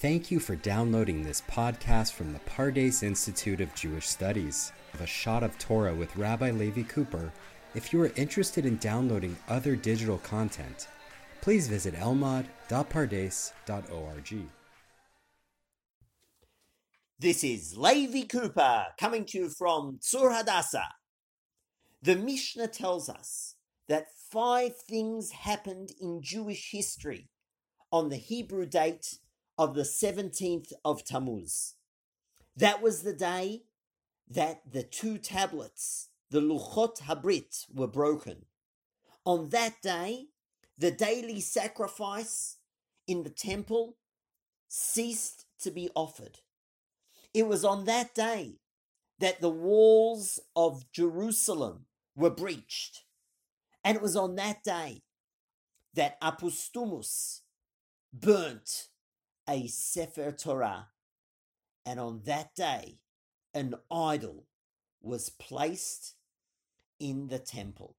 Thank you for downloading this podcast from the Pardes Institute of Jewish Studies of a shot of Torah with Rabbi Levi Cooper. If you are interested in downloading other digital content, please visit elmad.pardes.org. This is Levi Cooper coming to you from Tzur Hadassah. The Mishnah tells us that five things happened in Jewish history on the Hebrew date of the 17th of Tammuz. That was the day that the two tablets, the Luchot Habrit, were broken. On that day, the daily sacrifice in the temple ceased to be offered. It was on that day that the walls of Jerusalem were breached. And it was on that day that Apostomus burnt a Sefer Torah. And on that day, an idol was placed in the temple.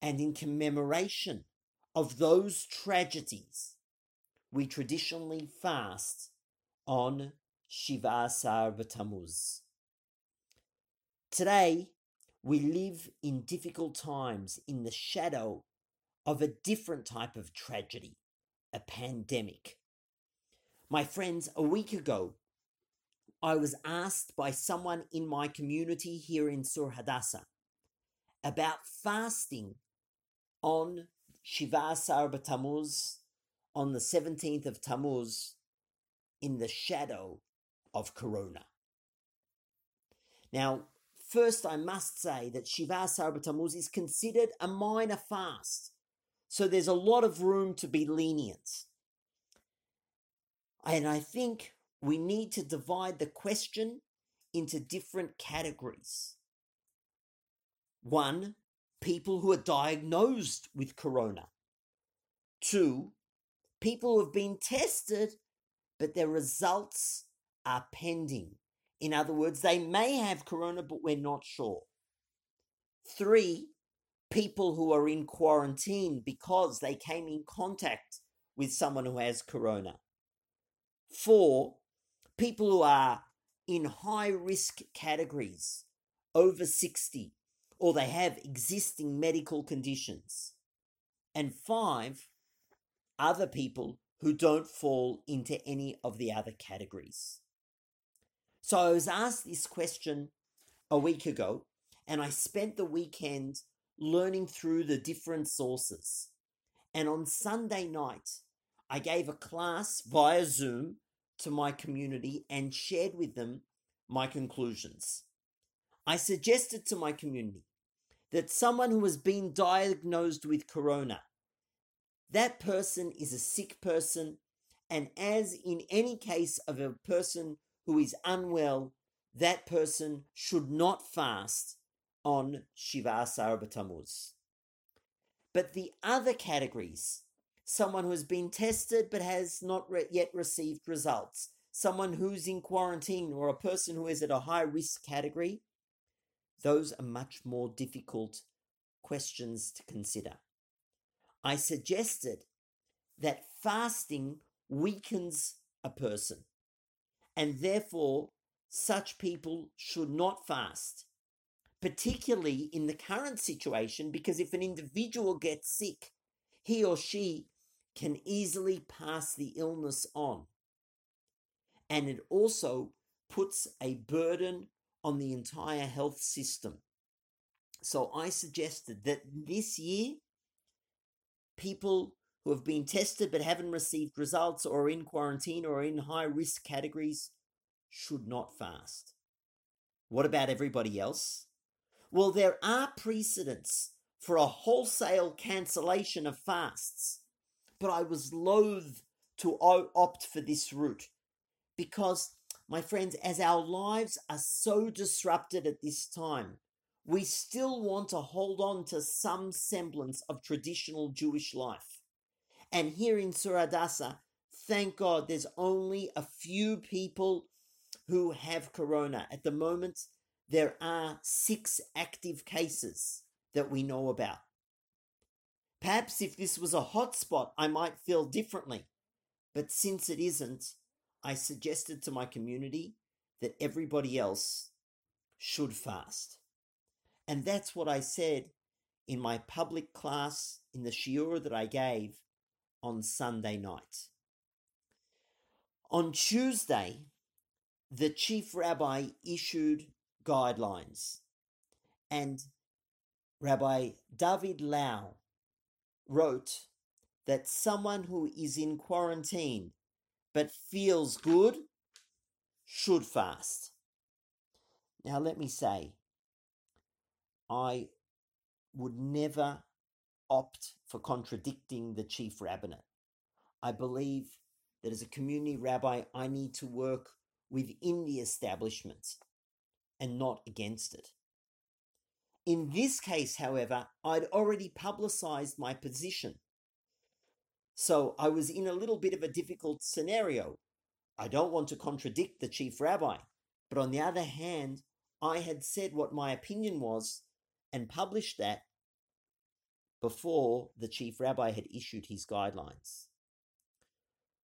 And in commemoration of those tragedies, we traditionally fast on Shiva B'Tammuz. Today, we live in difficult times in the shadow of a different type of tragedy, a pandemic. My friends, a week ago, I was asked by someone in my community here in Tzur Hadassah about fasting on Shiva Asar B'Tammuz on the 17th of Tammuz in the shadow of Corona. Now, first I must say that Shiva Asar B'Tammuz is considered a minor fast, so there's a lot of room to be lenient. And I think we need to divide the question into different categories. One, people who are diagnosed with corona. Two, people who have been tested, but their results are pending. In other words, they may have corona, but we're not sure. Three, people who are in quarantine because they came in contact with someone who has corona for people who are in high risk categories, over 60, or they have existing medical conditions. And five, other people who don't fall into any of the other categories. So I was asked this question a week ago, and I spent the weekend learning through the different sources. And on Sunday night, I gave a class via Zoom to my community and shared with them my conclusions. I suggested to my community that someone who has been diagnosed with corona, that person is a sick person, and as in any case of a person who is unwell, that person should not fast on Shiva Asar B'Tammuz. But the other categories, someone who has been tested but has not re- yet received results, someone who's in quarantine, or a person who is at a high risk category, those are much more difficult questions to consider. I suggested that fasting weakens a person, and therefore such people should not fast, particularly in the current situation, because if an individual gets sick, he or she can easily pass the illness on. And it also puts a burden on the entire health system. So I suggested that this year, people who have been tested but haven't received results or in quarantine or in high risk categories should not fast. What about everybody else? Well, there are precedents for a wholesale cancellation of fasts but I was loath to opt for this route because, my friends, as our lives are so disrupted at this time, we still want to hold on to some semblance of traditional Jewish life. And here in Tzur Hadassah, thank God there's only a few people who have corona. At the moment, there are six active cases that we know about. Perhaps if this was a hotspot, I might feel differently. But since it isn't, I suggested to my community that everybody else should fast. And that's what I said in my public class in the shiur that I gave on Sunday night. On Tuesday, the chief rabbi issued guidelines, and Rabbi David Lau wrote that someone who is in quarantine but feels good should fast. Now, let me say, I would never opt for contradicting the chief rabbinate. I believe that as a community rabbi, I need to work within the establishment and not against it. In this case, however, I'd already publicized my position. So I was in a little bit of a difficult scenario. I don't want to contradict the chief rabbi, but on the other hand, I had said what my opinion was and published that before the chief rabbi had issued his guidelines.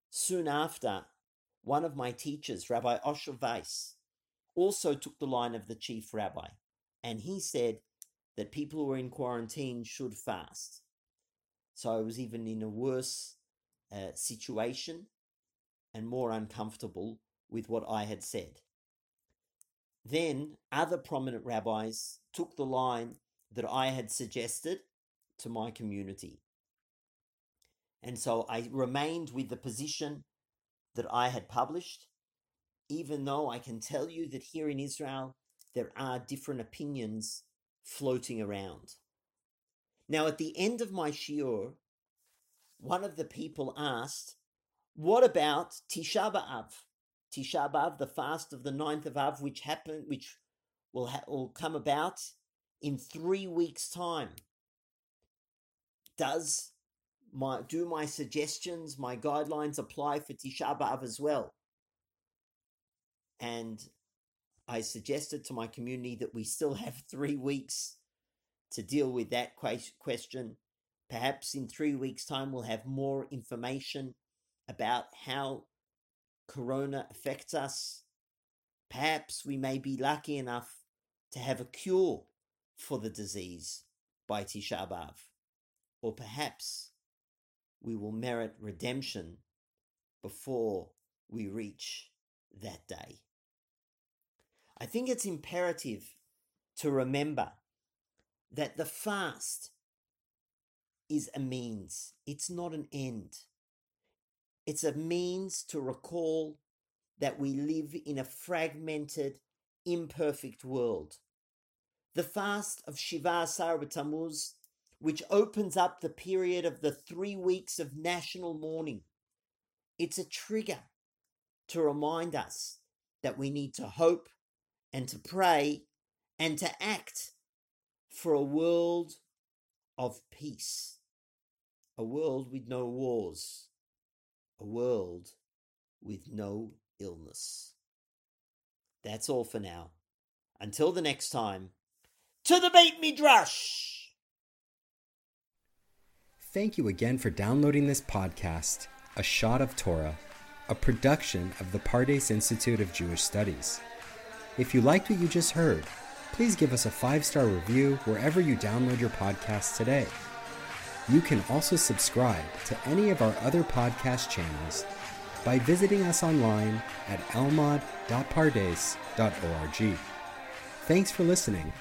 Soon after, one of my teachers, Rabbi Osher Weiss, also took the line of the chief rabbi, and he said that people who are in quarantine should fast. So I was even in a worse uh, situation and more uncomfortable with what I had said. Then other prominent rabbis took the line that I had suggested to my community. And so I remained with the position that I had published, even though I can tell you that here in Israel there are different opinions floating around. Now, at the end of my shiur, one of the people asked, What about Tisha B'Av? Tisha B'Av, the fast of the ninth of Av, which happened, which will, ha- will come about in three weeks' time. Does my do my suggestions, my guidelines apply for Tisha B'Av as well? And I suggested to my community that we still have three weeks to deal with that question. Perhaps in three weeks' time, we'll have more information about how corona affects us. Perhaps we may be lucky enough to have a cure for the disease by Tisha B'Av. Or perhaps we will merit redemption before we reach that day. I think it's imperative to remember that the fast is a means, it's not an end. It's a means to recall that we live in a fragmented, imperfect world. The fast of Shiva Asar B'Tammuz, which opens up the period of the three weeks of national mourning, it's a trigger to remind us that we need to hope and to pray and to act for a world of peace, a world with no wars, a world with no illness. That's all for now. Until the next time, to the Beit Midrash! Thank you again for downloading this podcast, A Shot of Torah, a production of the Pardes Institute of Jewish Studies. If you liked what you just heard, please give us a five star review wherever you download your podcasts today. You can also subscribe to any of our other podcast channels by visiting us online at elmad.pardes.org. Thanks for listening